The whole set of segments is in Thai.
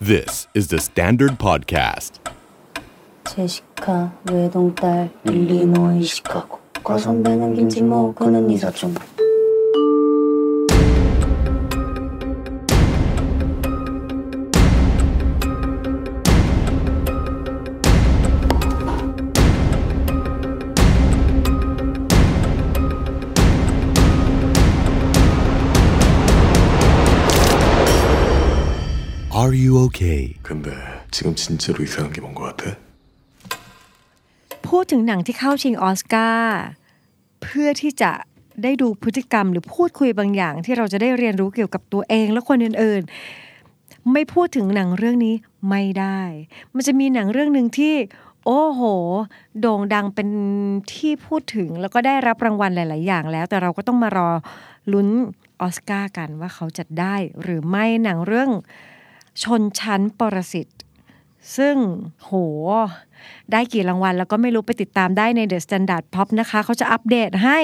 This is the Standard Podcast. 제시카 외동딸 일리노이 시카고 과선배는 김치모 그는 이사촌 okay? 근데 지금 진짜로 이상한 게 뭔 것 같아? พูดถึงหนังที่เข้าชิงออสการ์เพื่อที่จะได้ดูพฤติกรรมหรือพูดคุยบางอย่าง ที่เราจะได้เรียนรู้เกี่ยวกับตัวเองและคนอื่นๆ ไม่พูดถึงหนังเรื่องนี้ไม่ได้ มันจะมีหนังเรื่องหนึ่งที่ โอ้โห โด่งดังเป็นที่พูดถึงแล้วก็ได้รับรางวัลหลาย ๆ อย่างแล้ว แต่เราก็ต้องมารอลุ้นออสการ์กันว่าเขาจะได้หรือไม่หนังเรื่อง ชนชั้นปรสิตซึ่งโห ได้กี่รางวัลแล้วก็ไม่รู้ไปติดตามได้ใน The Standard Pop นะคะ เขาจะอัปเดตให้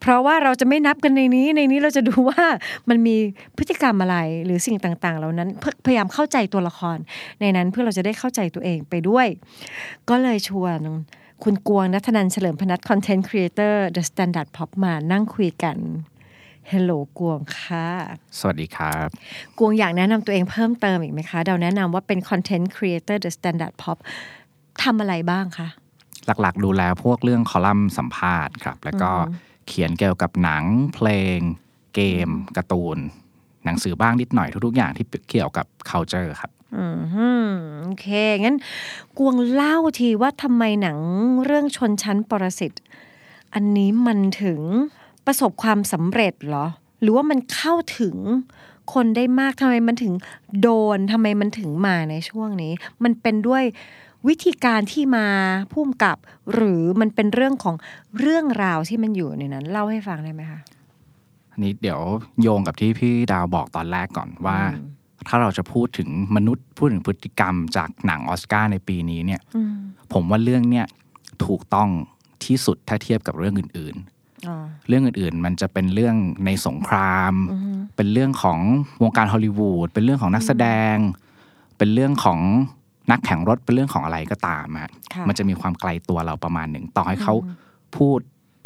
เพราะว่าเราจะไม่นับกันในนี้ ในนี้เราจะดูว่ามันมีพฤติกรรมอะไรหรือสิ่งต่างๆ เหล่านั้นเพื่อพยายามเข้าใจตัวละคร ในนั้นเพื่อเราจะได้เข้าใจตัวเองไปด้วย ก็เลยชวนคุณกวงนัทนันเฉลิมพนัท content creator The Standard Pop มานั่งคุยกัน Hello กวงค่ะ สวัสดีครับ กวงอยากแนะนำตัวเองเพิ่มเติมอีกไหมคะเดาแนะนำว่าเป็น Content Creator The Standard Pop ทำอะไรบ้างคะ หลักๆ ดูแลพวกเรื่องคอลัมน์สัมภาษณ์ครับ แล้วก็เขียนเกี่ยวกับหนังเพลง เกมการ์ตูน หนังสือบ้างนิดหน่อยทุกๆ อย่างที่เกี่ยวกับ culture ครับอืมโอเค งั้นกวงเล่าทีว่าทำไมหนังเรื่องชนชั้นปรสิตอันนี้มันถึง ประสบความสำเร็จเหรอ หรือว่ามันเข้าถึงคนได้มากทำไมมันถึงโดนทำไมมันถึงมาในช่วงนี้ มันเป็นด้วยวิธีการที่มาพุ่มกับ หรือมันเป็นเรื่องของเรื่องราวที่มันอยู่ในนั้น เล่าให้ฟังได้ไหมคะอันนี้เดี๋ยวโยงกับที่พี่ดาวบอกตอนแรกก่อนว่า ถ้าเราจะพูดถึงมนุษย์พูดถึงพฤติกรรมจากหนังออสการ์ในปีนี้เนี่ยผมว่าเรื่องเนี้ยถูกต้องที่สุดถ้าเทียบกับเรื่องอื่นอ๋อๆ เรื่องอื่นๆ มันจะเป็นเรื่องในสงคราม เป็นเรื่องของวงการฮอลลีวูดเป็นเรื่องของนักแสดง เป็นเรื่องของนักแข่งรถเป็นเรื่องของอะไรก็ตามอะค่ะมันจะมีความไกลตัวเราประมาณหนึ่งต่อให้เขาพูด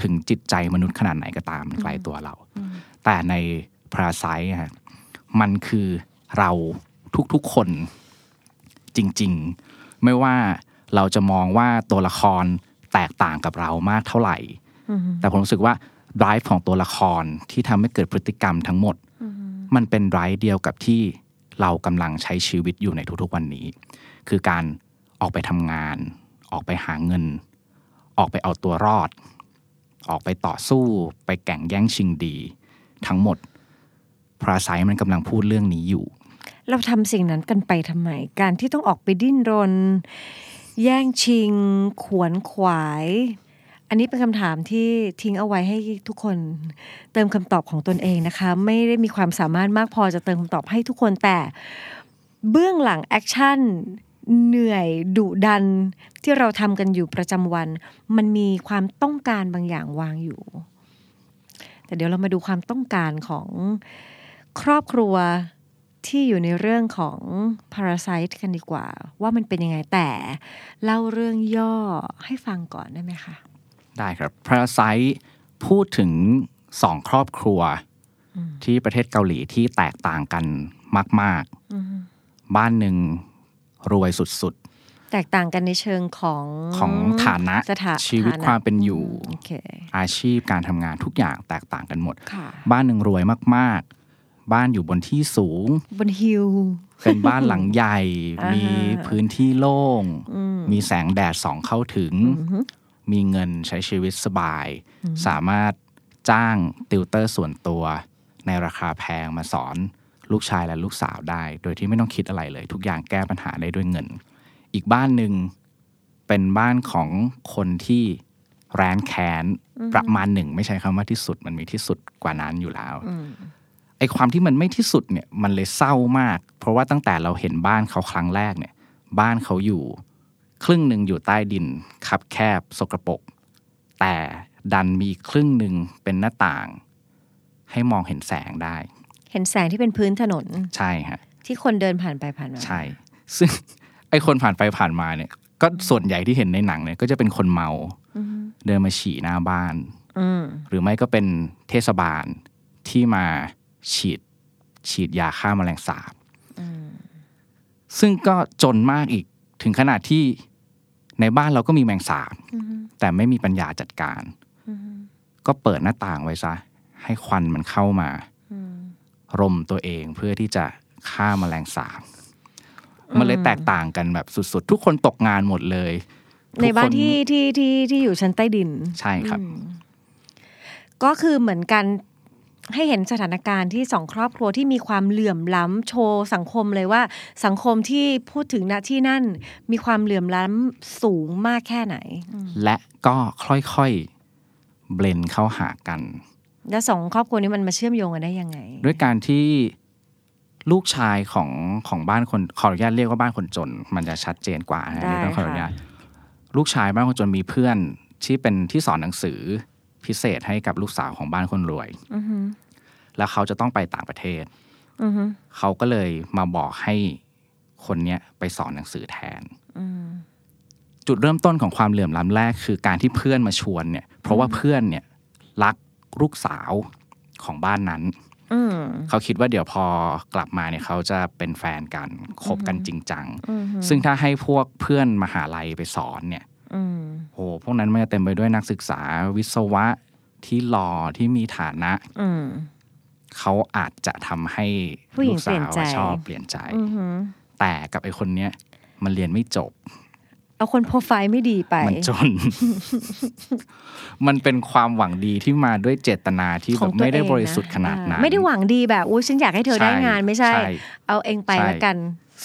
ถึงจิตใจมนุษย์ขนาดไหนก็ตามมันไกลตัวเรา แต่ในพราไซฮะมันคือเราทุกๆคนจริง ๆ ไม่ว่าเราจะมองว่าตัวละครแตกต่างกับเรามากเท่าไหร่ แต่ผมรู้สึกว่า drive ของตัวละครที่ทำให้เกิดพฤติกรรมทั้งหมด มันเป็น drive เดียวกับที่เรากำลังใช้ชีวิตอยู่ในทุกๆวันนี้ คือการออกไปทำงาน ออกไปหาเงิน ออกไปเอาตัวรอด ออกไปต่อสู้ ไปแข่งแย่งชิงดี ทั้งหมด Parasite มันกำลังพูดเรื่องนี้อยู่ เราทำสิ่งนั้นกันไปทำไม การที่ต้องออกไปดิ้นรน แย่งชิง ขวนขวาย อันนี้เป็นคำถามที่ทิ้งเอาไว้ให้ทุกคนเติมคำตอบของตนเองนะคะ ไม่ได้มีความสามารถมากพอจะเติมคำตอบให้ทุกคนแต่เบื้องหลัง action เหนื่อยดุดันที่เราทำกันอยู่ประจำวัน มันมีความต้องการบางอย่างวางอยู่ แต่เดี๋ยวเรามาดูความต้องการของครอบครัวที่อยู่ในเรื่องของ Parasite กันดีกว่า ว่ามันเป็นยังไงแต่ เล่าเรื่องย่อให้ฟังก่อนได้ไหมคะ ได้ครับ Parasite พูดถึงสองครอบครัว ที่ประเทศเกาหลีที่แตกต่างกันมาก ๆ บ้านหนึ่งรวยสุดแตกต่างกันในเชิงของๆของฐานะสถาชีวิตฐนะความเป็นอยู่โอเคอาชีพการทำงานทุกอย่างแตกต่างกันหมดค่ะบ้านหนึ่งรวยมาก ๆ บ้านอยู่บนที่สูง บนฮิลเป็นบ้านหลังใหญ่อ่ามีมีพื้นที่โล่ง มีแสงแดดส่องเข้าถึง มีเงินใช้ชีวิตสบาย สามารถจ้างติวเตอร์ส่วนตัว ในราคาแพงมาสอนลูกชายและลูกสาวได้ โดยที่ไม่ต้องคิดอะไรเลย ทุกอย่างแก้ปัญหาได้ด้วยเงิน อีกบ้านหนึ่งเป็นบ้านของคนที่แร้นแค้นประมาณหนึ่งไม่ใช่คำว่าที่สุดมันมีที่สุดกว่านั้นอยู่แล้วไอ้ความที่มันไม่ที่สุดเนี่ยมันเลยเศร้ามาก เพราะว่าตั้งแต่เราเห็นบ้านเขาครั้งแรกเนี่ย บ้านเขาอยู่ ครึ่งหนึ่งอยู่ใต้ดินคับแคบสกรปรกแต่ดันมีอีกครึ่งหนึ่งเป็นหน้าต่าง ให้มองเห็นแสงได้ เห็นแสงที่เป็นพื้นถนน ใช่ฮะที่คนเดินผ่านไปผ่านมาใช่ ซึ่งไอคนผ่านไปผ่านมาเนี่ย ก็ส่วนใหญ่ที่เห็นในหนังเนี่ย ก็จะเป็นคนเมาเดินมาฉี่หน้าบ้านอืมหรือไม่ก็เป็นเทศบาลที่มาฉีดฉีดยาฆ่าแมลงสาบซึ่งก็จนมากอีก ถึงขนาดที่ในบ้านเราก็มีแมงสาบแต่ไม่มีปัญญาจัดการ ก็เปิดหน้าต่างไว้ซะ ให้ควันมันเข้ามารมตัวเองเพื่อที่จะฆ่าแมลงสาบมันเลยแตกต่างกันแบบสุดๆ ทุกคนตกงานหมดเลย ในบ้านทุกคที่ที่ที่ที่อยู่ชั้นใต้ดิน ใช่ครับ ก็คือเหมือนกัน ให้เห็นสถานการณ์ที่สองครอบครัวที่มีความเหลื่อมล้ำโชว์สังคมเลยว่าสังคมที่พูดถึงณที่นั่นมีความเหลื่อมล้ำสูงมากแค่ไหน และก็ค่อยๆเบลนเข้าหากัน แล้วสองครอบครัวนี้มันมาเชื่อมโยงกันได้ยังไง ด้วยการที่ลูกชายของของบ้านคนขออนุญาตเรียกว่าบ้านคนจน มันจะชัดเจนกว่านะได้นี่ต้องขออนุญาตค่ะลูกชายบ้านคนจนมีเพื่อนที่เป็นที่สอนหนังสือ พิเศษให้กับลูกสาวของบ้านคนรวยแล้วเขาจะต้องไปต่างประเทศอือฮึเขาก็เลยมาบอกให้คนเนี้ยไปสอนหนังสือแทนจุดเริ่มต้นของความเหลื่อมล้ำแรกคือการที่เพื่อนมาชวนเนี่ย เพราะว่าเพื่อนเนี่ยรักลูกสาวของบ้านนั้นอืมเขาคิดว่าเดี๋ยวพอกลับมาเนี่ยเขาจะเป็นแฟนกันคบกันจริงจังซึ่งถ้าให้พวกเพื่อนมหาลัยไปสอนเนี่ยอืม โหพวกนั้นมันจะเต็มไปด้วยนักศึกษาวิศวะที่หล่อที่มีฐานะอืมเขาอาจจะทำให้ผู้หญิลูงกสาวเปลี่ยนใจชอบเปลี่ยนใจอือฮึแต่กับไอ้คนเนี้ยมันเรียนไม่จบ เอาคนโปรไฟล์ไม่ดีไป มันจน มันเป็นความหวังดีที่มาด้วยเจตนาที่ขแบองบตัวไม่ได้เองบริสุทธิ์นะขนาดนั้นอ่ไม่ได้หวังดีแบบอุ้ยฉันอยากให้เธอได้งานไม่ใช่ใช่เอาเองไปใช่แล้วกัน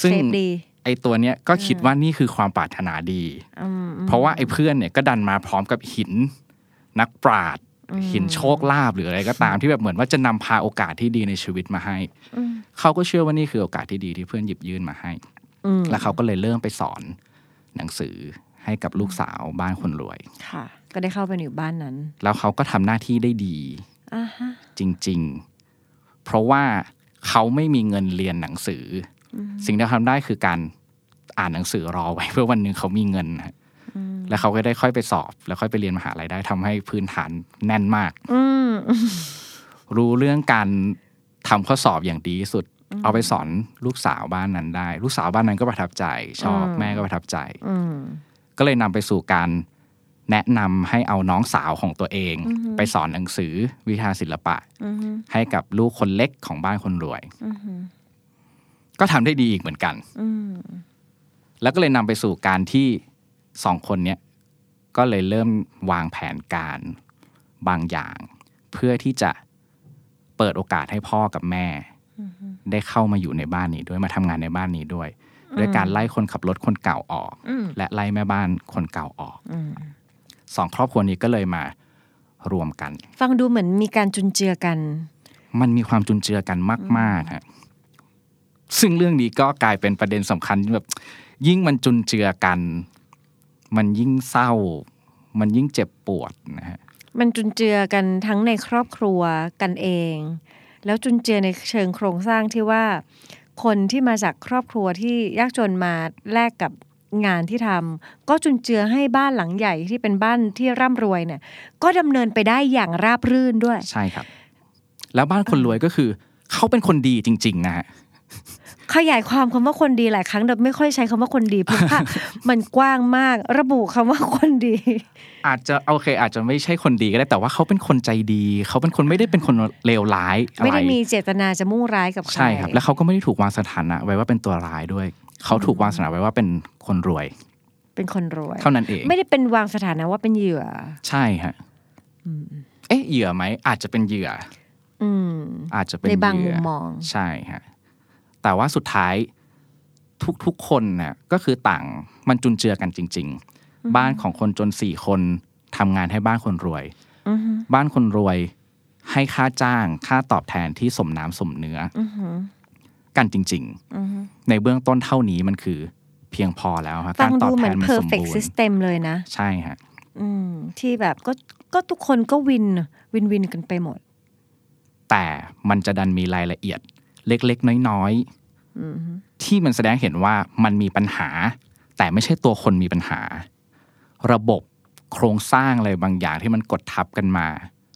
ซึ่งเซฟดี ไอ้ตัวเนี้ยก็คิดว่านี่คือความปรารถนาดีอืมเพราะว่าไอ้เพื่อนเนี่ยก็ดันมาพร้อมกับหิน นักปราดหินโชคลาภหรืออะไรก็ตามที่แบบเหมือนว่าจะนำพาโอกาสที่ดีในชีวิตมาให้ เขาก็เชื่อว่านี่คือโอกาสที่ดีที่เพื่อนหยิบยื่นมาให้อืมแล้วเขาก็เลยเริ่มไปสอนหนังสือให้กับลูกสาวบ้านคนรวย ค่ะ ก็ได้เข้าไปอยู่บ้านนั้น แล้วเขาก็ทำหน้าที่ได้ดีอ่าฮะจริง ๆ เพราะว่าเขาไม่มีเงินเรียนหนังสืออ สิ่งที่เขาทำได้คือการอ่านหนังสือรอไว้เพื่อวันหนึ่งเขามีเงินนะฮะแล้วเขาก็ได้ค่อยไปสอบ แล้วค่อยไปเรียนมหาลัยได้ทำให้พื้นฐานแน่นมากอืมรู้เรื่องการทำข้อสอบอย่างดีที่สุด เอาไปสอนลูกสาวบ้านนั้นได้ ลูกสาวบ้านนั้นก็ประทับใจ ชอบแม่ก็ประทับใจอืมก็เลยนำไปสู่การแนะนำให้เอาน้องสาวของตัวเอง ไปสอนหนังสือวิชาศิลปะให้กับลูกคนเล็กของบ้านคนรวย ก็ทำได้ดีอีกเหมือนกันอืมแล้วก็เลยนำไปสู่การที่สองคนเนี้ยก็เลยเริ่มวางแผนการบางอย่าง เพื่อที่จะเปิดโอกาสให้พ่อกับแม่ ได้เข้ามาอยู่ในบ้านนี้ด้วยมาทำงานในบ้านนี้ด้วยด้วยการไล่คนขับรถคนเก่าออก และไล่แม่บ้านคนเก่าออกสองครอบครัวนี้ก็เลยมารวมกัน ฟังดูเหมือนมีการจุนเจือกัน มันมีความจุนเจือกันมากๆฮะ ซึ่งเรื่องนี้ก็กลายเป็นประเด็นสำคัญแบบยิ่งมันจุนเจือกัน มันยิ่งเศร้า มันยิ่งเจ็บปวดนะฮะมันจุนเจือกันทั้งในครอบครัวกันเอง แล้วจุนเจือในเชิงโครงสร้างที่ว่า คนที่มาจากครอบครัวที่ยากจนมาแลกกับงานที่ทำก็จุนเจือให้บ้านหลังใหญ่ที่เป็นบ้านที่ร่ำรวยเนี่ย ก็ดำเนินไปได้อย่างราบรื่นด้วย ใช่ครับ แล้วบ้านคนรวยก็คือ เขาเป็นคนดีจริง ๆ นะฮะ ขยายความคำว่าคนดีหลายครั้งแต่ไม่ค่อยใช้คำว่าคนดีเพราะว่ามันกว้างมากระบุคำว่าคนดี อาจจะโอเค อาจจะไม่ใช่คนดีก็ได้แต่ว่าเขาเป็นคนใจดี เขาเป็นคนไม่ได้เป็นคนเลวร้ายอะไรไม่ได้มีเจตนาจะมุ่งร้ายกับใครใช่ครับ แล้วเขาก็ไม่ได้ถูกวางสถานะไว้ว่าเป็นตัวร้ายด้วย เขาถูกวางสถานะไว้ว่าเป็นคนรวย เป็นคนรวย เท่านั้นเอง ไม่ได้เป็นวางสถานะว่าเป็นเหยื่อ ใช่ฮะเอ๊ะเหยื่อไหมอาจจะเป็นเหยื่ออืมอาจจะเป็นในบางเหมุยื่มมอง ใช่ฮะ แต่ว่าสุดท้ายทุกๆคนน่ะก็คือต่างมันจุนเจือกันจริง ๆ บ้านของคนจนสี่คนทำงานให้บ้านคนรวยอือฮึบ้านคนรวยให้ค่าจ้างค่าตอบแทนที่สมน้ำสมเนื้อออือฮึกันจริงอือฮึๆในเบื้องต้นเท่านี้มันคือเพียงพอแล้วฮะฟักางรตอดูบเหแทมือนนมันสม perfect บูรณ์ system เลยนะ ใช่ฮะอืมที่แบบก็ก็ทุกคนก็วินวินวินกันไปหมด แต่มันจะดันมีรายละเอียด เล็กๆ น้อยอืมที่มันแสดงเห็นว่ามันมีปัญหา แต่ไม่ใช่ตัวคนมีปัญหา ระบบโครงสร้างอะไรบางอย่างที่มันกดทับกันมา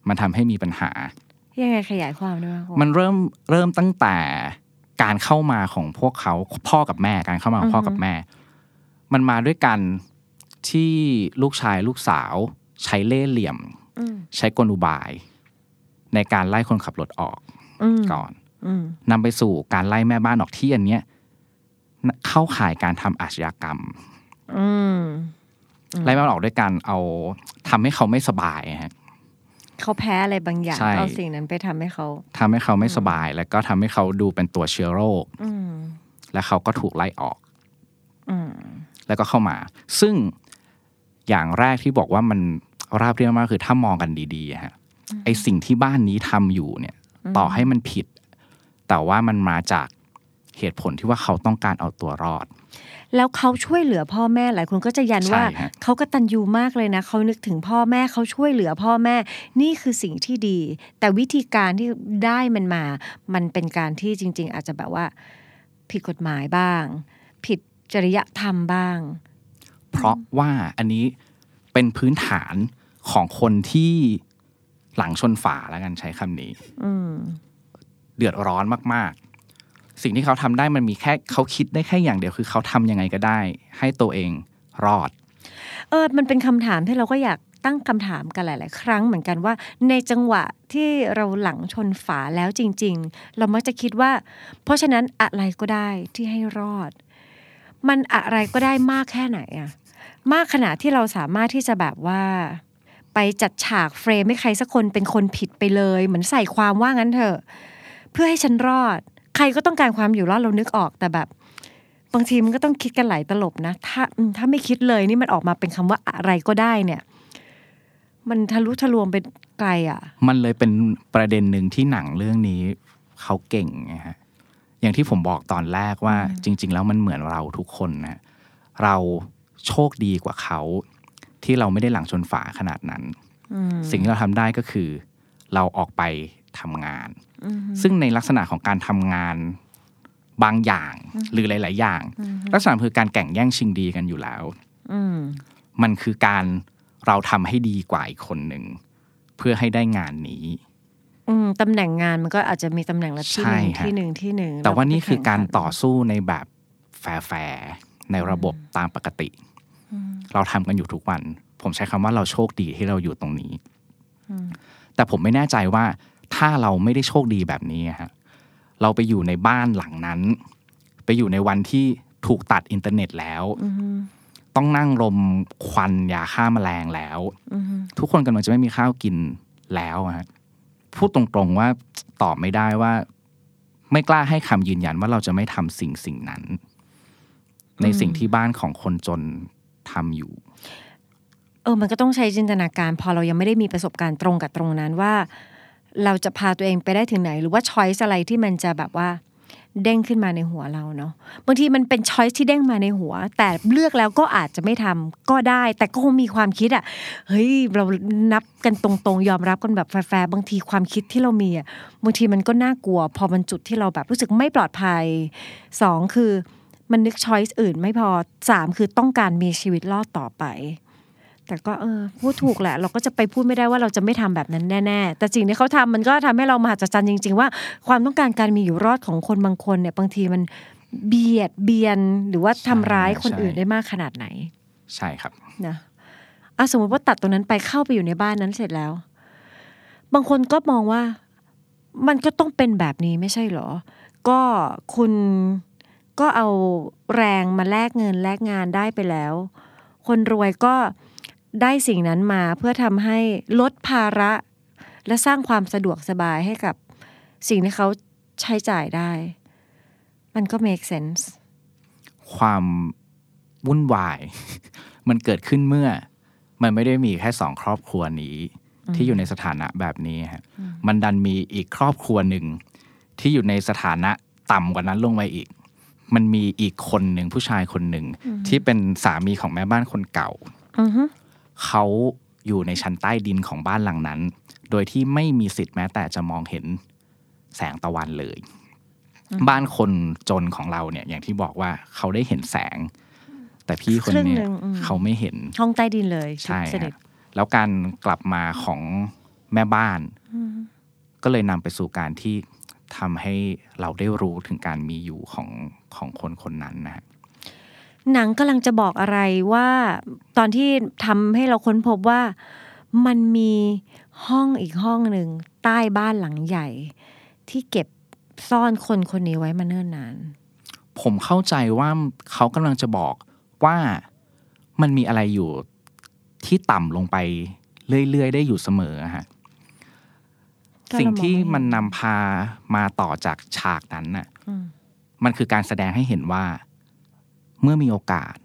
มันทำให้มีปัญหายังไงขยายความได้ไหมคะมันเริ่มเริ่มตั้งแต่การเข้ามาของพวกเขาพ่อกับแม่การเข้ามาของพ่อกับแม่ มันมาด้วยกันที่ลูกชายลูกสาว ใช้เล่ห์เหลี่ยมอืมใช้กลอุบาย ในการไล่คนขับรถออกอืมก่อนอืม นำไปสู่การไล่แม่บ้านออกที่อันเนี้ยเข้าข่ายการทำอาชญากรรมอืมไล่แม่บ้านออกด้วยการเอาทำให้เขาไม่สบายฮะเขาแพ้อะไรบางอย่างใช่เอาสิ่งนั้นไปทำให้เขาทำให้เขาไม่สบาย แล้วก็ทำให้เขาดูเป็นตัวเชื้อโรคอืมและเขาก็ถูกไล่ออกอืมแล้วก็เข้ามา ซึ่งอย่างแรกที่บอกว่ามันราบเรียบมากคือถ้ามองกันดีๆอะฮะไอสิ่งที่บ้านนี้ทำอยู่เนี่ย ต่อให้มันผิด แต่ว่ามันมาจากเหตุผลที่ว่าเขาต้องการเอาตัวรอด แล้วเขาช่วยเหลือพ่อแม่หลายคนก็จะยันว่าใช่ฮะเขากตัญญูมากเลยนะเขานึกถึงพ่อแม่เขาช่วยเหลือพ่อแม่ นี่คือสิ่งที่ดี แต่วิธีการที่ได้มันมา มันเป็นการที่จริง ๆ อาจจะแบบว่า ผิดกฎหมายบ้าง ผิดจริยธรรมบ้าง เพราะว่าอันนี้เป็นพื้นฐานของคนที่หลังชนฝาแล้วกันใช้คำนี้อืม เดือดร้อนมากๆ สิ่งที่เขาทำได้มันมีแค่เขาคิดได้แค่อย่างเดียวคือเขาทำยังไงก็ได้ ให้ตัวเองรอด เออมันเป็นคำถามที่เราก็อยากตั้งคำถามกันหลาย ๆ ครั้งเหมือนกันว่า ในจังหวะที่เราหลังชนฝาแล้วจริง ๆ เรามักจะคิดว่า เพราะฉะนั้นอะไรก็ได้ที่ให้รอด มันอะไรก็ได้มากแค่ไหนอะมากขนาดที่เราสามารถที่จะแบบว่าไปจัดฉากเฟรมให้ใครสักคนเป็นคนผิดไปเลย เหมือนใส่ความว่างั้นเถอะ เพื่อให้ฉันรอด ใครก็ต้องการความอยู่รอดเรานึกออกแต่แบบ บางทีมันก็ต้องคิดกันหลายตลบนะ ถ้าอืมถ้าไม่คิดเลยนี่มันออกมาเป็นคำว่าอะไรก็ได้เนี่ย มันทะลุทะลวงไปไกลอะ มันเลยเป็นประเด็นหนึ่งที่หนังเรื่องนี้เขาเก่งไงฮะอย่างที่ผมบอกตอนแรกว่า จริง ๆ แล้วมันเหมือนเราทุกคนนะเราโชคดีกว่าเขาที่เราไม่ได้หลังชนฝาขนาดนั้น สิ่งที่เราทำได้ก็คือ เราออกไปทำงาน ซึ่งในลักษณะของการทำงานบางอย่างหรือหลาย ๆ อย่าง ลักษณะคือการแข่งแย่งชิงดีกันอยู่แล้วอืมมันคือการเราทำให้ดีกว่าอีกคนหนึ่งเพื่อให้ได้งานนี้อืมตำแหน่งงานมันก็อาจจะมีตำแหน่งละที่หนึ่งใช่ฮะที่หนึ่งที่หนึ่งแต่ว่านี่เรคือการไปแข่งขันต่อสู้ในแบบแฟร์ๆในระบบตามปกติ เราทำกันอยู่ทุกวัน ผมใช้คำว่าเราโชคดีที่เราอยู่ตรงนี้ แต่ผมไม่แน่ใจว่า ถ้าเราไม่ได้โชคดีแบบนี้ฮะเราไปอยู่ในบ้านหลังนั้น ไปอยู่ในวันที่ถูกตัดอินเทอร์เน็ตแล้วต้องนั่งรมควันยาฆ่าแมลงแล้วทุกคนกำลังจะไม่มีข้าวกินแล้วอะฮะพูดตรงๆว่าตอบไม่ได้ว่า ไม่กล้าให้คำยืนยันว่าเราจะไม่ทำสิ่งสิ่งนั้น ในสิ่งที่บ้านของคนจนทำอยู่ เออ มันก็ต้องใช้จินตนาการ พอเรายังไม่ได้มีประสบการณ์ตรงกับตรงนั้นว่า เราจะพาตัวเองไปได้ถึงไหน หรือว่าช้อยส์อะไรที่มันจะแบบว่าเด้งขึ้นมาในหัวเราเนาะบางทีมันเป็นช้อยส์ที่เด้งมาในหัว แต่เลือกแล้วก็อาจจะไม่ทำก็ได้ แต่ก็คงมีความคิดอะเฮ้ยเรานับกันตรงๆ ยอมรับกันแบบแฟร์บางทีความคิดที่เรามีอะบางทีมันก็น่ากลัว พอมันจุดที่เราแบบรู้สึกไม่ปลอดภัยสองคือมันนึกช้อยส์อื่นไม่พอสามคือต้องการมีชีวิตรอดต่อไป แต่ก็เออพูดถูกแหละ เราก็จะไปพูดไม่ได้ว่าเราจะไม่ทำแบบนั้นแน่ๆแต่สิ่งที่เขาทำมันก็ทำให้เรามหัศจรรย์จริง ๆ ว่าความต้องการการมีอยู่รอดของคนบางคนเนี่ยบางทีมันเบียดเบียนหรือว่าทำร้ายคนใช่อื่นได้มากขนาดไหน ใช่ครับนะอะสมมติว่าตัดตรงนั้นไปเข้าไปอยู่ในบ้านนั้นเสร็จแล้ว บางคนก็มองว่ามันก็ต้องเป็นแบบนี้ไม่ใช่เหรอ ก็คุณก็เอาแรงมาแลกเงินแลกงานได้ไปแล้ว คนรวยก็ ได้สิ่งนั้นมาเพื่อทำให้ลดภาระ และสร้างความสะดวกสบายให้กับสิ่งที่เขาใช้จ่ายได้ มันก็ make sense ความวุ่นวาย มันเกิดขึ้นเมื่อ มันไม่ได้มีแค่สองครอบครัวนี้ ที่อยู่ในสถานะแบบนี้ฮะมันดันมีอีกครอบครัวหนึ่ง ที่อยู่ในสถานะต่ำกว่านั้นลงไปอีก มันมีอีกคนหนึ่งผู้ชายคนหนึ่งที่เป็นสามีของแม่บ้านคนเก่าอือฮึ เขาอยู่ในชั้นใต้ดินของบ้านหลังนั้น โดยที่ไม่มีสิทธิ์แม้แต่จะมองเห็นแสงตะวันเลย บ้านคนจนของเราเนี่ย อย่างที่บอกว่าเขาได้เห็นแสง แต่พี่คนครึ่งเนี้หยนึ่งอืมเขาไม่เห็นห้องใต้ดินเลยใช่เสด็จฮะแล้วการกลับมาของแม่บ้าน ก็เลยนำไปสู่การที่ทำให้เราได้รู้ถึงการมีอยู่ของของคนคนนั้นนะฮะ หนังกำลังจะบอกอะไรว่าตอนที่ทำให้เราค้นพบว่ามันมีห้องอีกห้องหนึ่งใต้บ้านหลังใหญ่ ที่เก็บซ่อนคนคนนี้ไว้มาเนิ่นนาน ผมเข้าใจว่าเขากำลังจะบอกว่ามันมีอะไรอยู่ที่ต่ำลงไปเรื่อย ๆ ได้อยู่เสมออะฮะก็เรามองสิ่งที่ไม่เห็นมันนำพามาต่อจากฉากนั้นน่ะอืมมันคือการแสดงให้เห็นว่า เมื่อมีโอกาส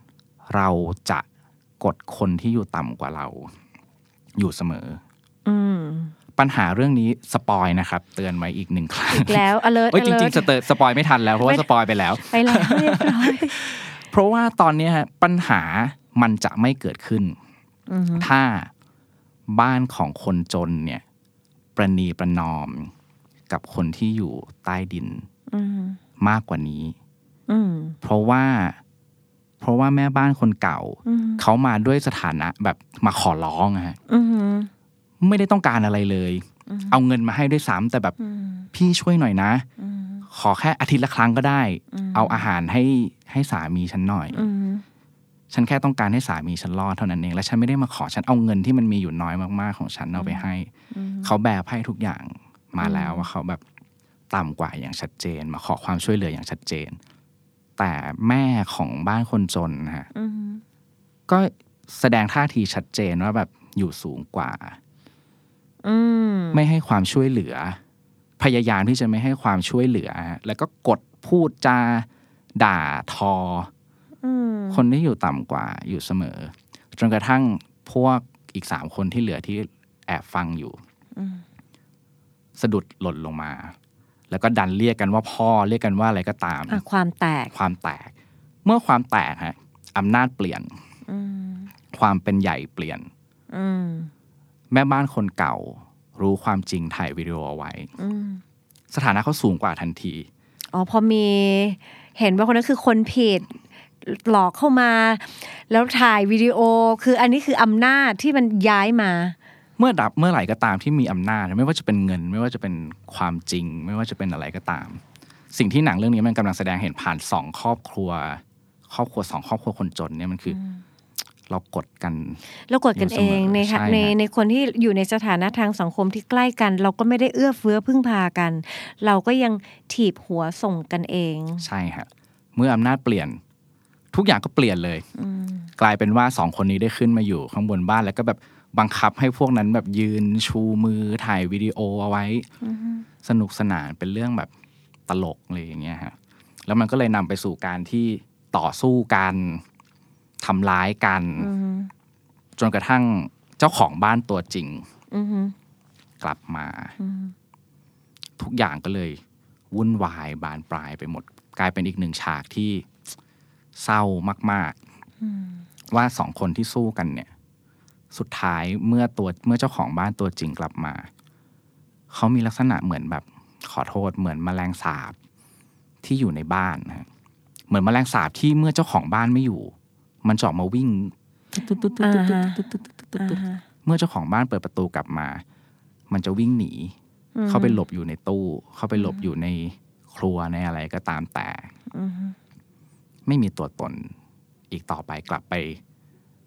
เราจะกดคนที่อยู่ต่ำกว่าเรา อยู่เสมออืมปัญหาเรื่องนี้ spoil นะครับ เตือนไว้อีกหนึ่งครั้งอีกแล้ว alert เอ้ยจริง alert ๆสเตอร์ spoil ไม่ทันแล้วเพราะว่าไม่ spoil ไปแล้วไปแล้วเรียบร้อยเพราะว่าตอนเนี้ยฮะปัญหามันจะไม่เกิดขึ้นอือฮึถ้าบ้านของคนจนเนี่ย ประนีประนอมกับคนที่อยู่ใต้ดินอืมมากกว่านี้อืมเพราะว่า เพราะว่าแม่บ้านคนเก่าอืมเขามาด้วยสถานะแบบมาขอร้องอะฮะอืมไม่ได้ต้องการอะไรเลย เอาเงินมาให้ด้วยซ้ำแต่แบบอืมพี่ช่วยหน่อยนะอืมขอแค่อาทิตย์ละครั้งก็ได้อืมเอาอาหารให้ให้สามีฉันหน่อยอืมฉันแค่ต้องการให้สามีฉันรอดเท่านั้นเอง และฉันไม่ได้มาขอฉันเอาเงินที่มันมีอยู่น้อยมากๆของฉันเอาไปให้ เขาแบบให้ทุกอย่างมาแล้วว่าเขาแบบต่ำกว่าอย่างชัดเจน มาขอความช่วยเหลืออย่างชัดเจน แต่แม่ของบ้านคนจนนะฮะอืมก็แสดงท่าทีชัดเจนว่าแบบอยู่สูงกว่าอืมไม่ให้ความช่วยเหลือ พยายามที่จะไม่ให้ความช่วยเหลือฮะแล้วก็กดพูดจาด่าทออืมคนที่อยู่ต่ำกว่าอยู่เสมอ จนกระทั่งพวกอีกสามคนที่เหลือที่แอบฟังอยู่สะดุดหล่นลงมา แล้วก็ดันเรียกกันว่าพ่อเรียกกันว่าอะไรก็ตามอะความแตกความแตก เมื่อความแตกฮะอำนาจเปลี่ยนอืมความเป็นใหญ่เปลี่ยนอืมแม่บ้านคนเก่า รู้ความจริงถ่ายวิดีโอเอาไว้อืมสถานะเขาสูงกว่าทันที อ๋อพอมีเห็นว่าคนนั้นคือคนผิดหลอกเข้ามา แล้วถ่ายวิดีโอคืออันนี้คืออำนาจที่มันย้ายมา เมื่อดับเมื่อไหร่ก็ตามที่มีอำนาจ ไม่ว่าจะเป็นเงิน ไม่ว่าจะเป็นความจริง ไม่ว่าจะเป็นอะไรก็ตาม สิ่งที่หนังเรื่องนี้มันกำลังแสดงเห็นผ่านสองครอบครัว ครอบครัวสองครอบครัวคนจนเนี่ยมันคืออเรากดกันแล้วกดกันอยู่เอเสมองในค่ะใช่ในฮะในคนที่อยู่ในสถานะทางสังคมที่ใกล้กัน เราก็ไม่ได้เอื้อเฟื้อพึ่งพากัน เราก็ยังถีบหัวส่งกันเอง ใช่ฮะเมื่ออำนาจเปลี่ยนทุกอย่างก็เปลี่ยนเลย กลายเป็นว่าสองคนนี้ได้ขึ้นมาอยู่ข้างบนบ้านแล้วก็แบบ บังคับให้พวกนั้นแบบยืนชูมือถ่ายวิดีโอเอาไว้ สนุกสนานเป็นเรื่องแบบตลกเลยอย่างเงี้ยฮะแล้วมันก็เลยนำไปสู่การที่ต่อสู้กันทำร้ายกัน จนกระทั่งเจ้าของบ้านตัวจริงอือฮึกลับมา ทุกอย่างก็เลย วุ่นวายบานปลายไปหมด กลายเป็นอีกหนึ่งฉากที่เศร้ามาก ๆว่าสองคนที่สู้กันเนี่ย สุดท้ายเมื่อตัวเมื่อเจ้าของบ้านตัวจริงกลับมา เขามีลักษณะเหมือนแบบขอโทษเหมือนแมลงสาบที่อยู่ในบ้านนะฮะเหมือนแมลงสาบที่เมื่อเจ้าของบ้านไม่อยู่ มันจะออกมาวิ่งอ่าฮะอ่าฮะเมื่อเจ้าของบ้านเปิดประตูกลับมา มันจะวิ่งหนี เข้าไปหลบอยู่ในตู้ เข้าไปหลบอยู่ในครัวในอะไรก็ตามแต่ไม่มีตัวตนอีกต่อไปกลับไป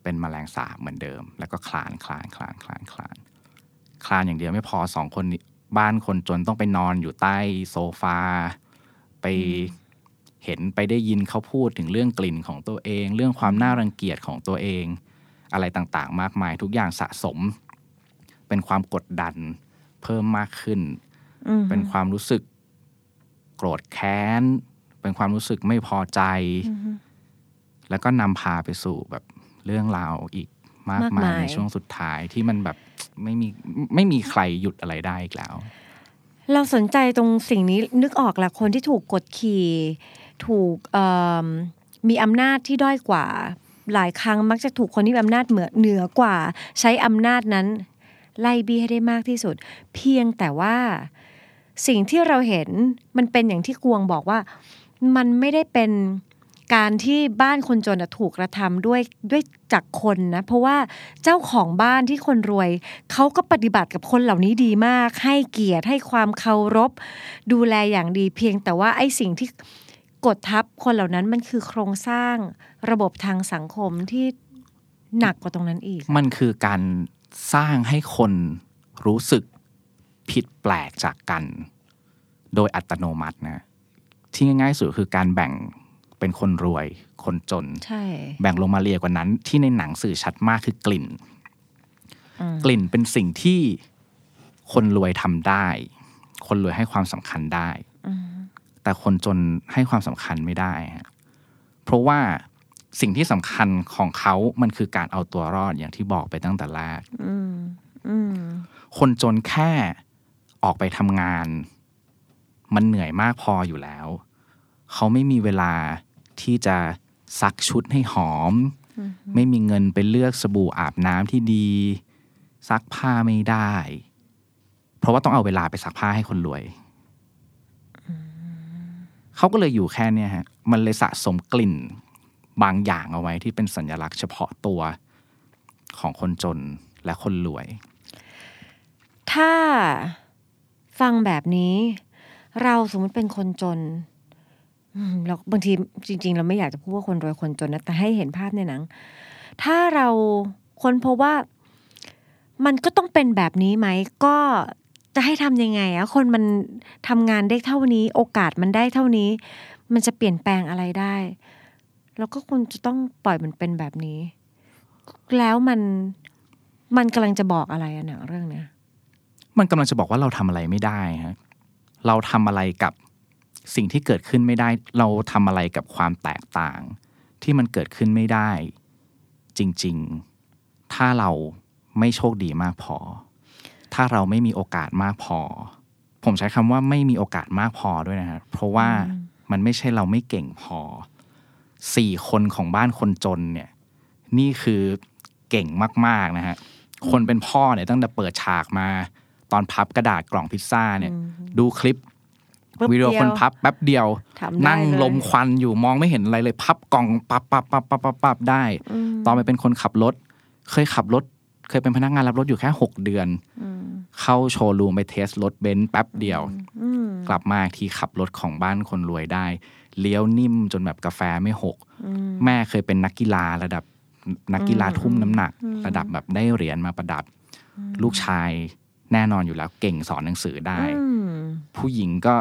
เป็นแมลงสาบเหมือนเดิม แล้วก็คลานคลานคลานคลานคลานคลานอย่างเดียวไม่พอสองคนนี้บ้านคนจนต้องไปนอนอยู่ใต้โซฟา ไปเห็นไปได้ยินเขาพูดถึงเรื่องกลิ่นของตัวเอง เรื่องความน่ารังเกียจของตัวเอง อะไรต่างๆ มากมายทุกอย่างสะสม เป็นความกดดันเพิ่มมากขึ้น เป็นความรู้สึกโกรธแค้น เป็นความรู้สึกไม่พอใจ แล้วก็นำพาไปสู่แบบ เรื่องราวอีกมากมากมามายยในช่วงสุดท้ายที่มันแบบไม่มีไม่มีใครหยุดอะไรได้อีกแล้ว เราสนใจตรงสิ่งนี้นึกออกแหละคนที่ถูกกดขี่ถูกเอิ่มมีอำนาจที่ด้อยกว่า หลายครั้งมักจะถูกคนที่มีอำนาจเหนือเหนือกว่า ใช้อำนาจนั้น ไล่บี้ให้ได้มากที่สุด เพียงแต่ว่าสิ่งที่เราเห็นมันเป็นอย่างที่กวงบอกว่า มันไม่ได้เป็น การที่บ้านคนจนถูกกระทำด้วยด้วยจากคนนะเพราะว่าเจ้าของบ้านที่คนรวยเขาก็ปฏิบัติกับคนเหล่านี้ดีมาก ให้เกียรติให้ความเคารพ ดูแลอย่างดีเพียงแต่ว่าไอ้สิ่งที่กดทับคนเหล่านั้นมันคือโครงสร้างระบบทางสังคมที่หนักกว่าตรงนั้นอีก มันคือการสร้างให้คนรู้สึกผิดแปลกจากกัน โดยอัตโนมัตินะ ที่ง่ายๆสุดคือการแบ่ง เป็นคนรวย คนจนใช่แบ่งลงมาเรียกว่านั้น ที่ในหนังสื่อชัดมากคือกลิ่น กลิ่นเป็นสิ่งที่คนรวยทำได้ คนรวยให้ความสำคัญได้แต่คนจนให้ความสำคัญไม่ได้ฮะเพราะว่าสิ่งที่สำคัญของเขามันคือการเอาตัวรอดอย่างที่บอกไปตั้งแต่แรกคนจนแค่ออกไปทำงาน มันเหนื่อยมากพออยู่แล้ว เขาไม่มีเวลาที่จะซักชุดให้หอม ไม่มีเงินไปเลือกสบู่อาบน้ำที่ดี ซักผ้าไม่ได้ เพราะว่าต้องเอาเวลาไปซักผ้าให้คนรวยเขาก็เลยอยู่แค่เนี้ยฮะ มันเลยสะสมกลิ่นบางอย่างเอาไว้ที่เป็นสัญลักษณ์เฉพาะตัวของคนจนและคนรวย ถ้าฟังแบบนี้ เราสมมติเป็นคนจนอืม เราบางทีจริง ๆ เราไม่อยากจะพูดว่าคนรวยคนจนนะแต่ให้เห็นภาพในหนัง ถ้าเราคนพบว่ามันก็ต้องเป็นแบบนี้ไหม ก็จะให้ทำยังไงอะคนมันทำงานได้เท่านี้ โอกาสมันได้เท่านี้ มันจะเปลี่ยนแปลงอะไรได้เราก็ควรจะต้องปล่อยมันเป็นแบบนี้ แล้วมันมันกำลังจะบอกอะไรอะหนังเรื่องเนี้ยมันกำลังจะบอกว่าเราทำอะไรไม่ได้ฮะเราทำอะไรกับ สิ่งที่เกิดขึ้นไม่ได้ เราทำอะไรกับความแตกต่าง ที่มันเกิดขึ้นไม่ได้ จริง ๆ ถ้าเราไม่โชคดีมากพอ ถ้าเราไม่มีโอกาสมากพอ ผมใช้คำว่าไม่มีโอกาสมากพอด้วยนะฮะเพราะว่ามันไม่ใช่เราไม่เก่งพอสี่คนของบ้านคนจนเนี่ย นี่คือเก่งมากๆนะฮะคนเป็นพ่อเนี่ยตั้งแต่เปิดฉากมา ตอนพับกระดาษกล่องพิซซ่าเนี่ย ดูคลิปปึ๊บ วิดีโอเดียวคนพับแป๊บเดียวทำได้นั่งเลยลมควันอยู่มองไม่เห็นอะไรเลย พับกล่องปับปับปับปับปับปับได้ ตอนไปเป็นคนขับรถ เคยขับรถ เคยเป็นพนักงานรับรถอยู่แค่หกเดือน เข้าโชว์รูมไปเทสรถเบนซ์แป๊บเดียว กลับมาอีกทีขับรถของบ้านคนรวยได้ เลี้ยวนิ่มจนแบบกาแฟไม่หก แม่เคยเป็นนักกีฬาระดับนักกีฬาทุ่มน้ำหนัก ระดับแบบได้เหรียญมาประดับ ลูกชายแน่นอนอยู่แล้วเก่งสอนหนังสือได้อืมผู้หญิงก็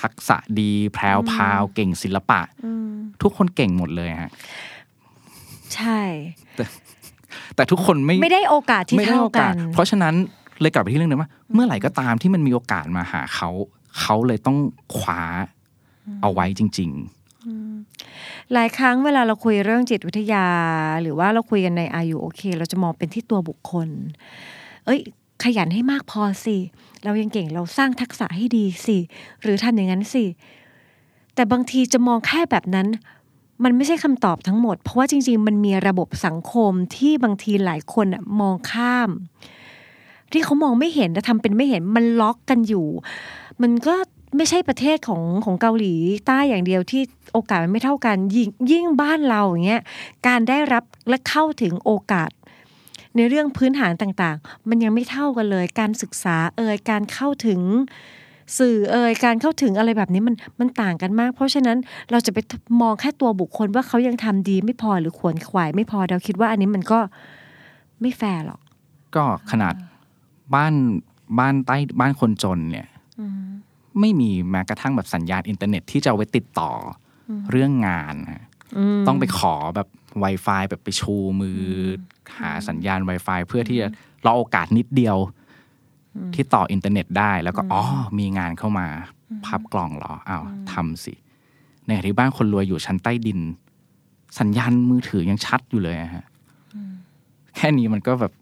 ทักษะดี แพรวพราวเก่งศิลปะ ทุกคนเก่งหมดเลยฮะ ใช่ แต่ทุกคนไม่ไม่ได้โอกาสที่ไม่ได้เท่าโอกากัสนเพราะฉะนั้นเลยกลับไปที่เรื่องเดิมว่า เมื่อไหร่ก็ตามที่มันมีโอกาสมาหาเขาเขาเลยต้องคว้าเอาไว้จริงหลายครั้งเวลาเราคุยเรื่องจิตวิทยา หรือว่าเราคุยกันในอายุโอเค เราจะมองเป็นที่ตัวบุคคล เอ้ย ขยันให้มากพอสิ เรายังเก่งเราสร้างทักษะให้ดีสิ หรือทำอย่างนั้นสิ แต่บางทีจะมองแค่แบบนั้น มันไม่ใช่คำตอบทั้งหมด เพราะว่าจริง ๆ มันมีระบบสังคมที่บางทีหลายคนมองข้าม ที่เขามองไม่เห็นและทำเป็นไม่เห็นมันล็อกกันอยู่ มันก็ไม่ใช่ประเทศของของเกาหลีใต้อย่างเดียวที่โอกาสมันไม่เท่ากัน ยิ่งยิ่งบ้านเราอย่างเงี้ยการได้รับและเข้าถึงโอกาส ในเรื่องพื้นฐานต่างๆ มันยังไม่เท่ากันเลย การศึกษาเอ่ยการเข้าถึงสื่อเอ่ยการเข้าถึงอะไรแบบนี้มันมันต่างกันมาก เพราะฉะนั้นเราจะไปมองแค่ตัวบุคคลว่าเขายังทำดีไม่พอหรือขวนขวายไม่พอเราคิดว่าอันนี้มันก็ไม่แฟร์หรอกๆก็ขนาดบ้านบ้านใต้บ้านคนจนเนี่ยไม่มีแม้กระทั่งแบบสัญญาณอินเทอร์เน็ตที่จะเอาไว้ติดต่ออเรื่องงานฮะต้องไปขอแบบ Wi-Fi แบบไปชูมืออหาสัญญาณ Wi-Fi เพื่อที่จะรอโอกาสนิดเดียว ที่ต่ออินเทอร์เน็ตได้แล้วก็อ๋อมีงานเข้ามา พับกล่องเหรออ้าวทำสิในขณะที่บ้านคนรวยอยู่ชั้นใต้ดิน สัญญาณมือถือยังชัดอยู่เลยอะฮะแค่นี้มันก็แบบ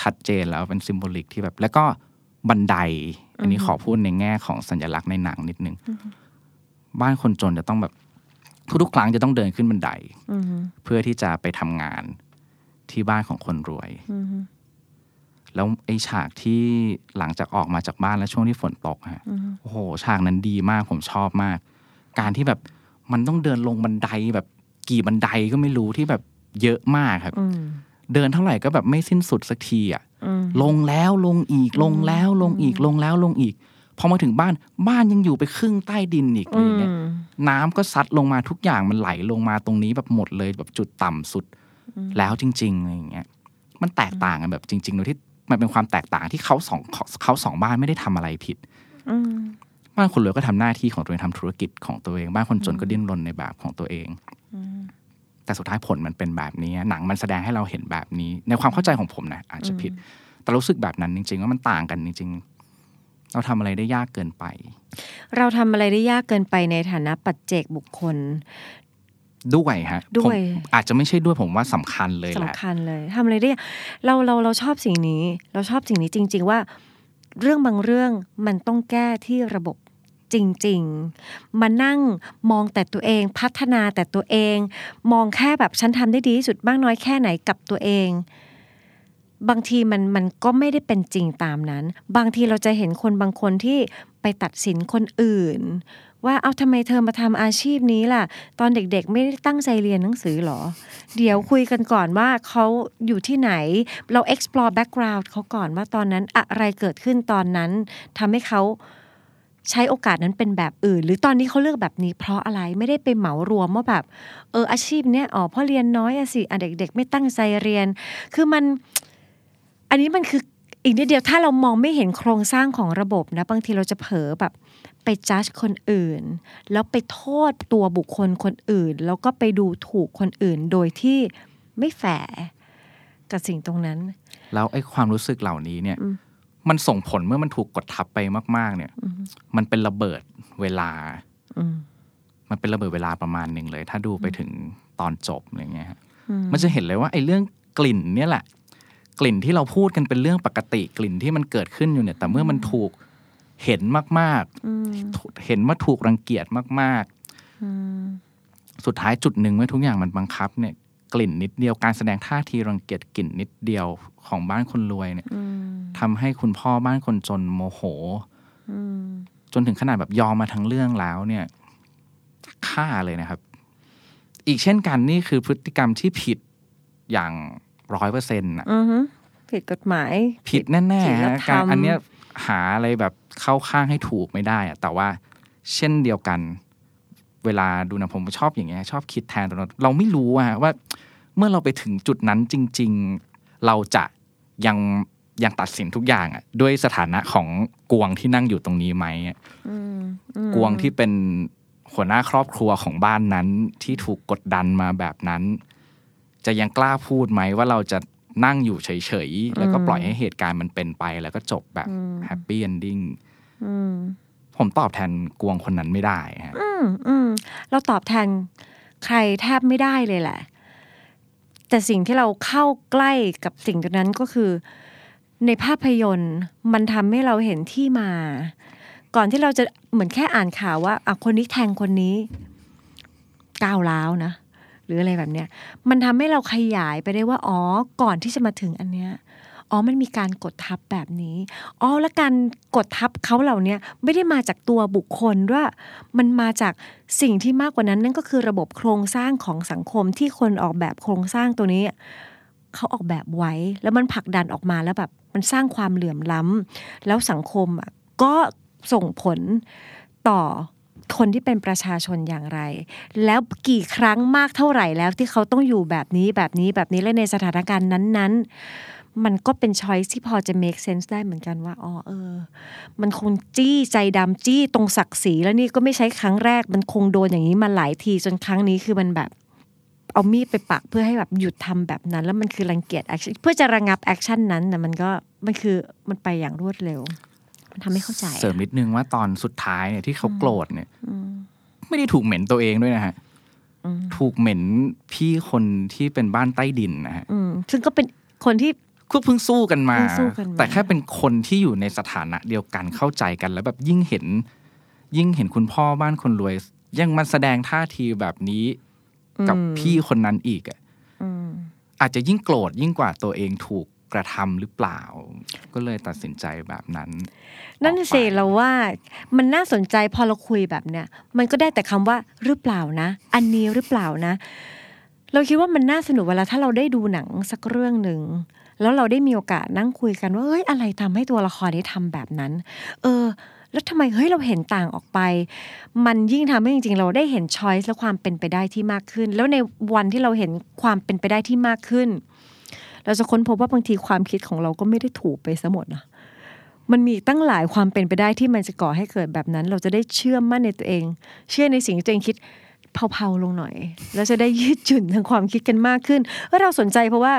ชัดเจนแล้วเป็นซิมโบลิกที่แบบ แล้วก็บันได อันนี้ขอพูดในแง่ของสัญลักษณ์ในหนังนิดนึง บ้านคนจนจะต้องแบบ ทุกๆ ครั้งจะต้องเดินขึ้นบันไดเพื่อที่จะไปทำงานที่บ้านของคนรวยแล้วไอ้ฉากที่หลังจากออกมาจากบ้านแล้วช่วงที่ฝนตกฮะโอ้โห ฉากนั้นดีมากผมชอบมาก การที่แบบมันต้องเดินลงบันไดแบบกี่บันไดก็ไม่รู้ที่แบบเยอะมากครับอืมเดินเท่าไหร่ก็แบบไม่สิ้นสุดสักทีอะอืมลงแล้วลงอีกลงแล้วลงอีกลงแล้วลงอีก พอมาถึงบ้านบ้านยังอยู่ไปครึ่งใต้ดินอีกอะไรเงี้ยน้ำก็ซัดลงมาทุกอย่างมันไหลลงมาตรงนี้แบบหมดเลยแบบจุดต่ำสุด แล้วจริงๆอะไรอย่างเงี้ยมันแตกต่างกันแบบจริงๆโดยที่มันเป็นความแตกต่างที่เขาสองเขาสองบ้านไม่ได้ทำอะไรผิดอืมบ้านคนรวยก็ทำหน้าที่ของตัวเองทำธุรกิจของตัวเองบ้านคนจนก็ดิ้นรนในแบบของตัวเองแต่สุดท้ายผลมันเป็นแบบนี้ หนังมันแสดงให้เราเห็นแบบนี้ ในความเข้าใจของผมนะอาจจะผิด แต่รู้สึกแบบนั้นจริง ๆ ว่ามันต่างกันจริงๆ เราทำอะไรได้ยากเกินไป เราทำอะไรได้ยากเกินไปในฐานะปัจเจกบุคคล ด้วยฮะด้วยผมอาจจะไม่ใช่ด้วยผมว่าสำคัญเลยแหละสำคัญเลยทำอะไรได้เราเราเราชอบสิ่งนี้ เราชอบสิ่งนี้จริง ๆ ว่า เรื่องบางเรื่องมันต้องแก้ที่ระบบจริง ๆ มานั่งมองแต่ตัวเองพัฒนาแต่ตัวเอง มองแค่แบบฉันทำได้ดีที่สุดมากน้อยแค่ไหนกับตัวเอง บางทีมันมันก็ไม่ได้เป็นจริงตามนั้น บางทีเราจะเห็นคนบางคนที่ไปตัดสินคนอื่น ว่าเอาทำไมเธอมาทำอาชีพนี้ล่ะ ตอนเด็กๆ ไม่ได้ตั้งใจเรียนหนังสือหรอ เดี๋ยวคุยกันก่อนว่าเขาอยู่ที่ไหน เรา explore background เขาก่อนว่าตอนนั้นอะไรเกิดขึ้นตอนนั้นทำให้เขาใช้โอกาสนั้นเป็นแบบอื่น หรือตอนนี้เขาเลือกแบบนี้เพราะอะไรไม่ได้ไปเหมารวมว่าแบบ เอออาชีพเนี้ยอ๋อเพราะเรียนน้อยอะสิอะเด็ก ๆ ไม่ตั้งใจเรียน คือมัน อันนี้มันคืออีกนิดเดียวถ้าเรามองไม่เห็นโครงสร้างของระบบนะบางทีเราจะเผลอแบบไปจัดคนอื่น แล้วไปโทษตัวบุคคลคนอื่น แล้วก็ไปดูถูกคนอื่นโดยที่ไม่แฝงกับสิ่งตรงนั้น แล้วไอ้ความรู้สึกเหล่านี้เนี่ย มันส่งผลเมื่อมันถูกกดทับไปมาก ๆ เนี่ย มันเป็นระเบิดเวลาอืมมันเป็นระเบิดเวลาประมาณหนึ่งเลย ถ้าดูไปถึงตอนจบอะไรเงี้ยฮะมันจะเห็นเลยว่าไอ้เรื่องกลิ่นเนี่ยแหละ กลิ่นที่เราพูดกันเป็นเรื่องปกติกลิ่นที่มันเกิดขึ้นอยู่เนี่ย แต่เมื่อมันถูกเห็นมากๆถูกเห็นว่าถูกรังเกียจมากๆสุดท้ายจุดหนึ่งเมื่อทุกอย่างมันบังคับเนี่ย กลิ่นนิดเดียวการแสดงท่าทีรังเกียจกลิ่นนิดเดียวของบ้านคนรวยเนี่ยทำให้คุณพ่อบ้านคนจนโมโหจนถึงขนาดแบบยอมมาทั้งเรื่องแล้วเนี่ยฆ่าเลยนะครับ อีกเช่นกันนี่คือพฤติกรรมที่ผิดอย่าง ร้อยเปอร์เซ็นต์ะอือฮึผิดกฎหมาย ผิดแน่ศีลๆฮะธรรมการอันเนี้ยหาอะไรแบบเข้าข้างให้ถูกไม่ได้อะแต่ว่าเช่นเดียวกัน เวลาดูหนะผมชอบอย่างเงี้ยชอบคิดแทนตัวเราเราไม่รู้อะว่า เมื่อเราไปถึงจุดนั้นจริง ๆ เราจะยังยังตัดสินทุกอย่างอะด้วยสถานะของกวงที่นั่งอยู่ตรงนี้ไหมอะกวงที่เป็นหัวหน้าครอบครัวของบ้านนั้นที่ถูกกดดันมาแบบนั้น จะยังกล้าพูดไหมว่าเราจะนั่งอยู่เฉยๆ แล้วก็ปล่อยให้เหตุการณ์มันเป็นไป แล้วก็จบแบบแฮปปี้เอนดิ้งผมตอบแทนกวงคนนั้นไม่ได้ฮะอืมอืมเราตอบแทนใครแทบไม่ได้เลยแหละ แต่สิ่งที่เราเข้าใกล้กับสิ่งตรงนั้นก็คือ ในภาพยนตร์มันทำให้เราเห็นที่มา ก่อนที่เราจะเหมือนแค่อ่านข่าวว่าอะคนนี้แทงคนนี้ก้าวร้าวนะ หรืออะไรแบบเนี้ยมันทำให้เราขยายไปได้ว่าอ๋อก่อนที่จะมาถึงอันเนี้ยอ๋อ มันมีการกดทับแบบนี้ อ๋อ แล้วการกดทับเขาเหล่านี้ไม่ได้มาจากตัวบุคคลด้วยมันมาจากสิ่งที่มากกว่านั้นนั่นก็คือระบบโครงสร้างของสังคมที่คนออกแบบโครงสร้างตัวนี้ เขาออกแบบไว้ แล้วมันผลักดันออกมาแล้วแบบมันสร้างความเหลื่อมล้ำแล้วสังคมอะก็ส่งผลต่อ คนที่เป็นประชาชนอย่างไร แล้วกี่ครั้งมากเท่าไหร่แล้วที่เขาต้องอยู่แบบนี้แบบนี้แบบนี้และในสถานการณ์นั้น ๆมันก็เป็น choice ที่พอจะ make sense ได้เหมือนกันว่าอ๋อเออ มันคงจี้ใจดำจี้ตรงศักดิ์ศรีแล้วนี่ก็ไม่ใช่ครั้งแรก มันคงโดนอย่างนี้มาหลายทีจนครั้งนี้คือมันแบบ เอามีดไปปักเพื่อให้แบบหยุดทำแบบนั้น แล้วมันคือรังเกียจ action เพื่อจะระงับ action นั้นนะมันก็มันคือมันไปอย่างรวดเร็ว ทำให้เข้าใจ เสริมนิดนึงว่าตอนสุดท้ายเนี่ยที่เขาโกรธเนี่ยไม่ได้ถูกเหม็นตัวเองด้วยนะฮะถูกเหม็นพี่คนที่เป็นบ้านใต้ดินนะฮะอืมซึ่งก็เป็นคนที่ก็เพิ่งสู้กันมาเพิ่งสู้กันมา แต่แค่เป็นคนที่อยู่ในสถานะเดียวกันเข้าใจกันแล้วแบบยิ่งเห็น ยิ่งเห็นคุณพ่อบ้านคนรวย ยังมันแสดงท่าทีแบบนี้กับพี่คนนั้นอีกอะอาจจะยิ่งโกรธยิ่งกว่าตัวเองถูก กระทำหรือเปล่า ก็เลยตัดสินใจแบบนั้น นั่นออกไปสิเราว่ามันน่าสนใจพอเราคุยแบบเนี้ยมันก็ได้แต่คำว่าหรือเปล่านะ อันนี้หรือเปล่านะ เราคิดว่ามันน่าสนุกเวลาถ้าเราได้ดูหนังสักเรื่องหนึ่งแล้วเราได้มีโอกาสนั่งคุยกันว่าเอ้ยอะไรทำให้ตัวละครนี้ทำแบบนั้น เออ แล้วทำไมเฮ้ยเราเห็นต่างออกไป มันยิ่งทำให้จริง ๆ เราได้เห็นช้อยส์และความเป็นไปได้ที่มากขึ้น แล้วในวันที่เราเห็นความเป็นไปได้ที่มากขึ้น เราจะค้นพบว่าบางทีความคิดของเราก็ไม่ได้ถูกไปซะหมดนะมันมีตั้งหลายความเป็นไปได้ที่มันจะก่อให้เกิดแบบนั้น เราจะได้เชื่อมั่นในตัวเอง เชื่อในสิ่งที่ตัวเองคิดเผาๆลงหน่อย แล้วจะได้ยืดหยุ่นทางความคิดกันมากขึ้นเออเราสนใจเพราะว่า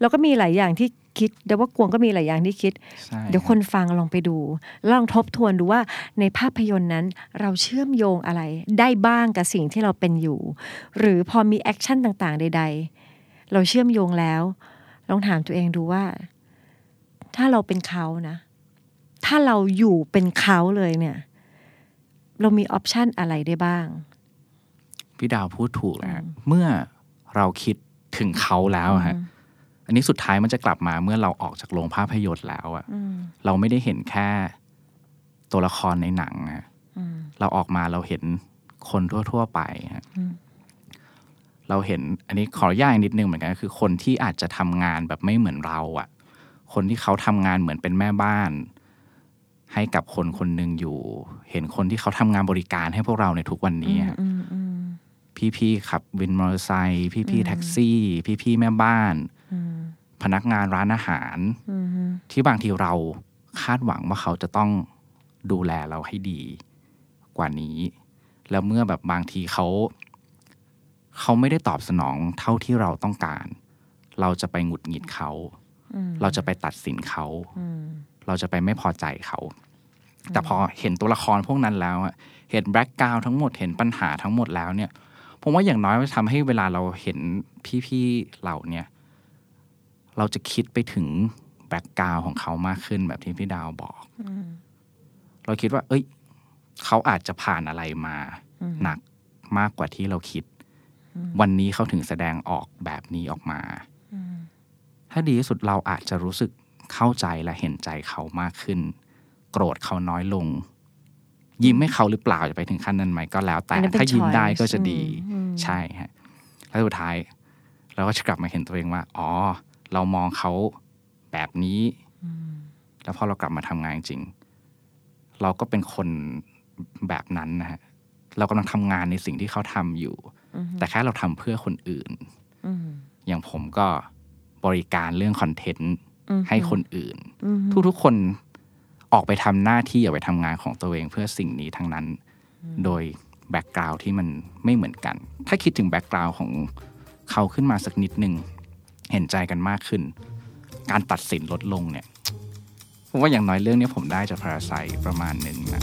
เราก็มีหลายอย่างที่คิดเดี๋ยวว่ากวงก็มีหลายอย่างที่คิดใช่เดี๋ยวคนฟังลองไปดูแล้วลองทบทวนดูว่าในภาพยนตร์นั้นเราเชื่อมโยงอะไรได้บ้างกับสิ่งที่เราเป็นอยู่ หรือพอมี action ต่างๆ ใด ๆ เราเชื่อมโยงแล้ว ลองถามตัวเองดูว่า ถ้าเราเป็นเขานะ ถ้าเราอยู่เป็นเขาเลยเนี่ย เรามี option อะไรได้บ้าง พี่ดาวพูดถูกแล้วฮะเมื่อเราคิดถึงเขาแล้วอะฮะอันนี้สุดท้ายมันจะกลับมาเมื่อเราออกจากโรงภาพยนตร์แล้วอะเราไม่ได้เห็นแค่ตัวละครในหนังอะเราออกมาเราเห็นคนทั่ว ๆ ไปฮะ เราเห็นอันนี้ขออนุญาตอีกนิดนึงเหมือนกันคือคนที่อาจจะทำงานแบบไม่เหมือนเราอะคนที่เขาทำงานเหมือนเป็นแม่บ้าน ให้กับคนคนหนึ่งอยู่ เห็นคนที่เขาทำงานบริการให้พวกเราในทุกวันนี้อะพี่ๆขับวินมอเตอร์ไซค์พี่ๆแท็กซี่ พี่ๆแม่บ้านพนักงานร้านอาหารที่บางทีเราคาดหวังว่าเขาจะต้องดูแลเราให้ดีกว่านี้ แล้วเมื่อแบบบางทีเขา เขาไม่ได้ตอบสนองเท่าที่เราต้องการ เราจะไปหงุดหงิดเขา เราจะไปตัดสินเขา เราจะไปไม่พอใจเขา แต่พอเห็นตัวละครพวกนั้นแล้วอะเห็นแบ็กกราวทั้งหมดเห็นปัญหาทั้งหมดแล้วเนี่ยผมว่าอย่างน้อยมันทำให้เวลาเราเห็นพี่ๆเหล่าเนี่ย เราจะคิดไปถึงแบ็กกราวของเขามากขึ้นแบบที่พี่ดาวบอกเราคิดว่า เอ้ย เขาอาจจะผ่านอะไรมา หนักมากกว่าที่เราคิด วันนี้เขาถึงแสดงออกแบบนี้ออกมา ถ้าดีที่สุดเราอาจจะรู้สึกเข้าใจและเห็นใจเขามากขึ้น โกรธเขาน้อยลง ยิ้มให้เขาหรือเปล่าจะไปถึงขั้นนั้นไหมก็แล้ว แต่อันนั้นเป็นถ้ายิ้มได้ choice ก็จะดีอืมใช่ฮะแล้วสุดท้ายเราก็จะกลับมาเห็นตัวเองว่า อ๋อ เรามองเขาแบบนี้ แล้วพอเรากลับมาทำงานจริง เราก็เป็นคนแบบนั้นนะฮะ เรากำลังทำงานในสิ่งที่เขาทำอยู่ แต่แค่เราทำเพื่อคนอื่นอย่างผมก็บริการเรื่องคอนเทนต์ให้คนอื่น ทุกๆคนออกไปทำหน้าที่ออกไปทำงานของตัวเองเพื่อสิ่งนี้ทั้งนั้น โดย background ที่มันไม่เหมือนกัน ถ้าคิดถึง background ของเขาขึ้นมาสักนิดหนึ่งเห็นใจกันมากขึ้น การตัดสินลดลงเนี่ยผมว่าอย่างน้อยเรื่องนี้ผมได้จาก Parasite ประมาณหนึ่งนะ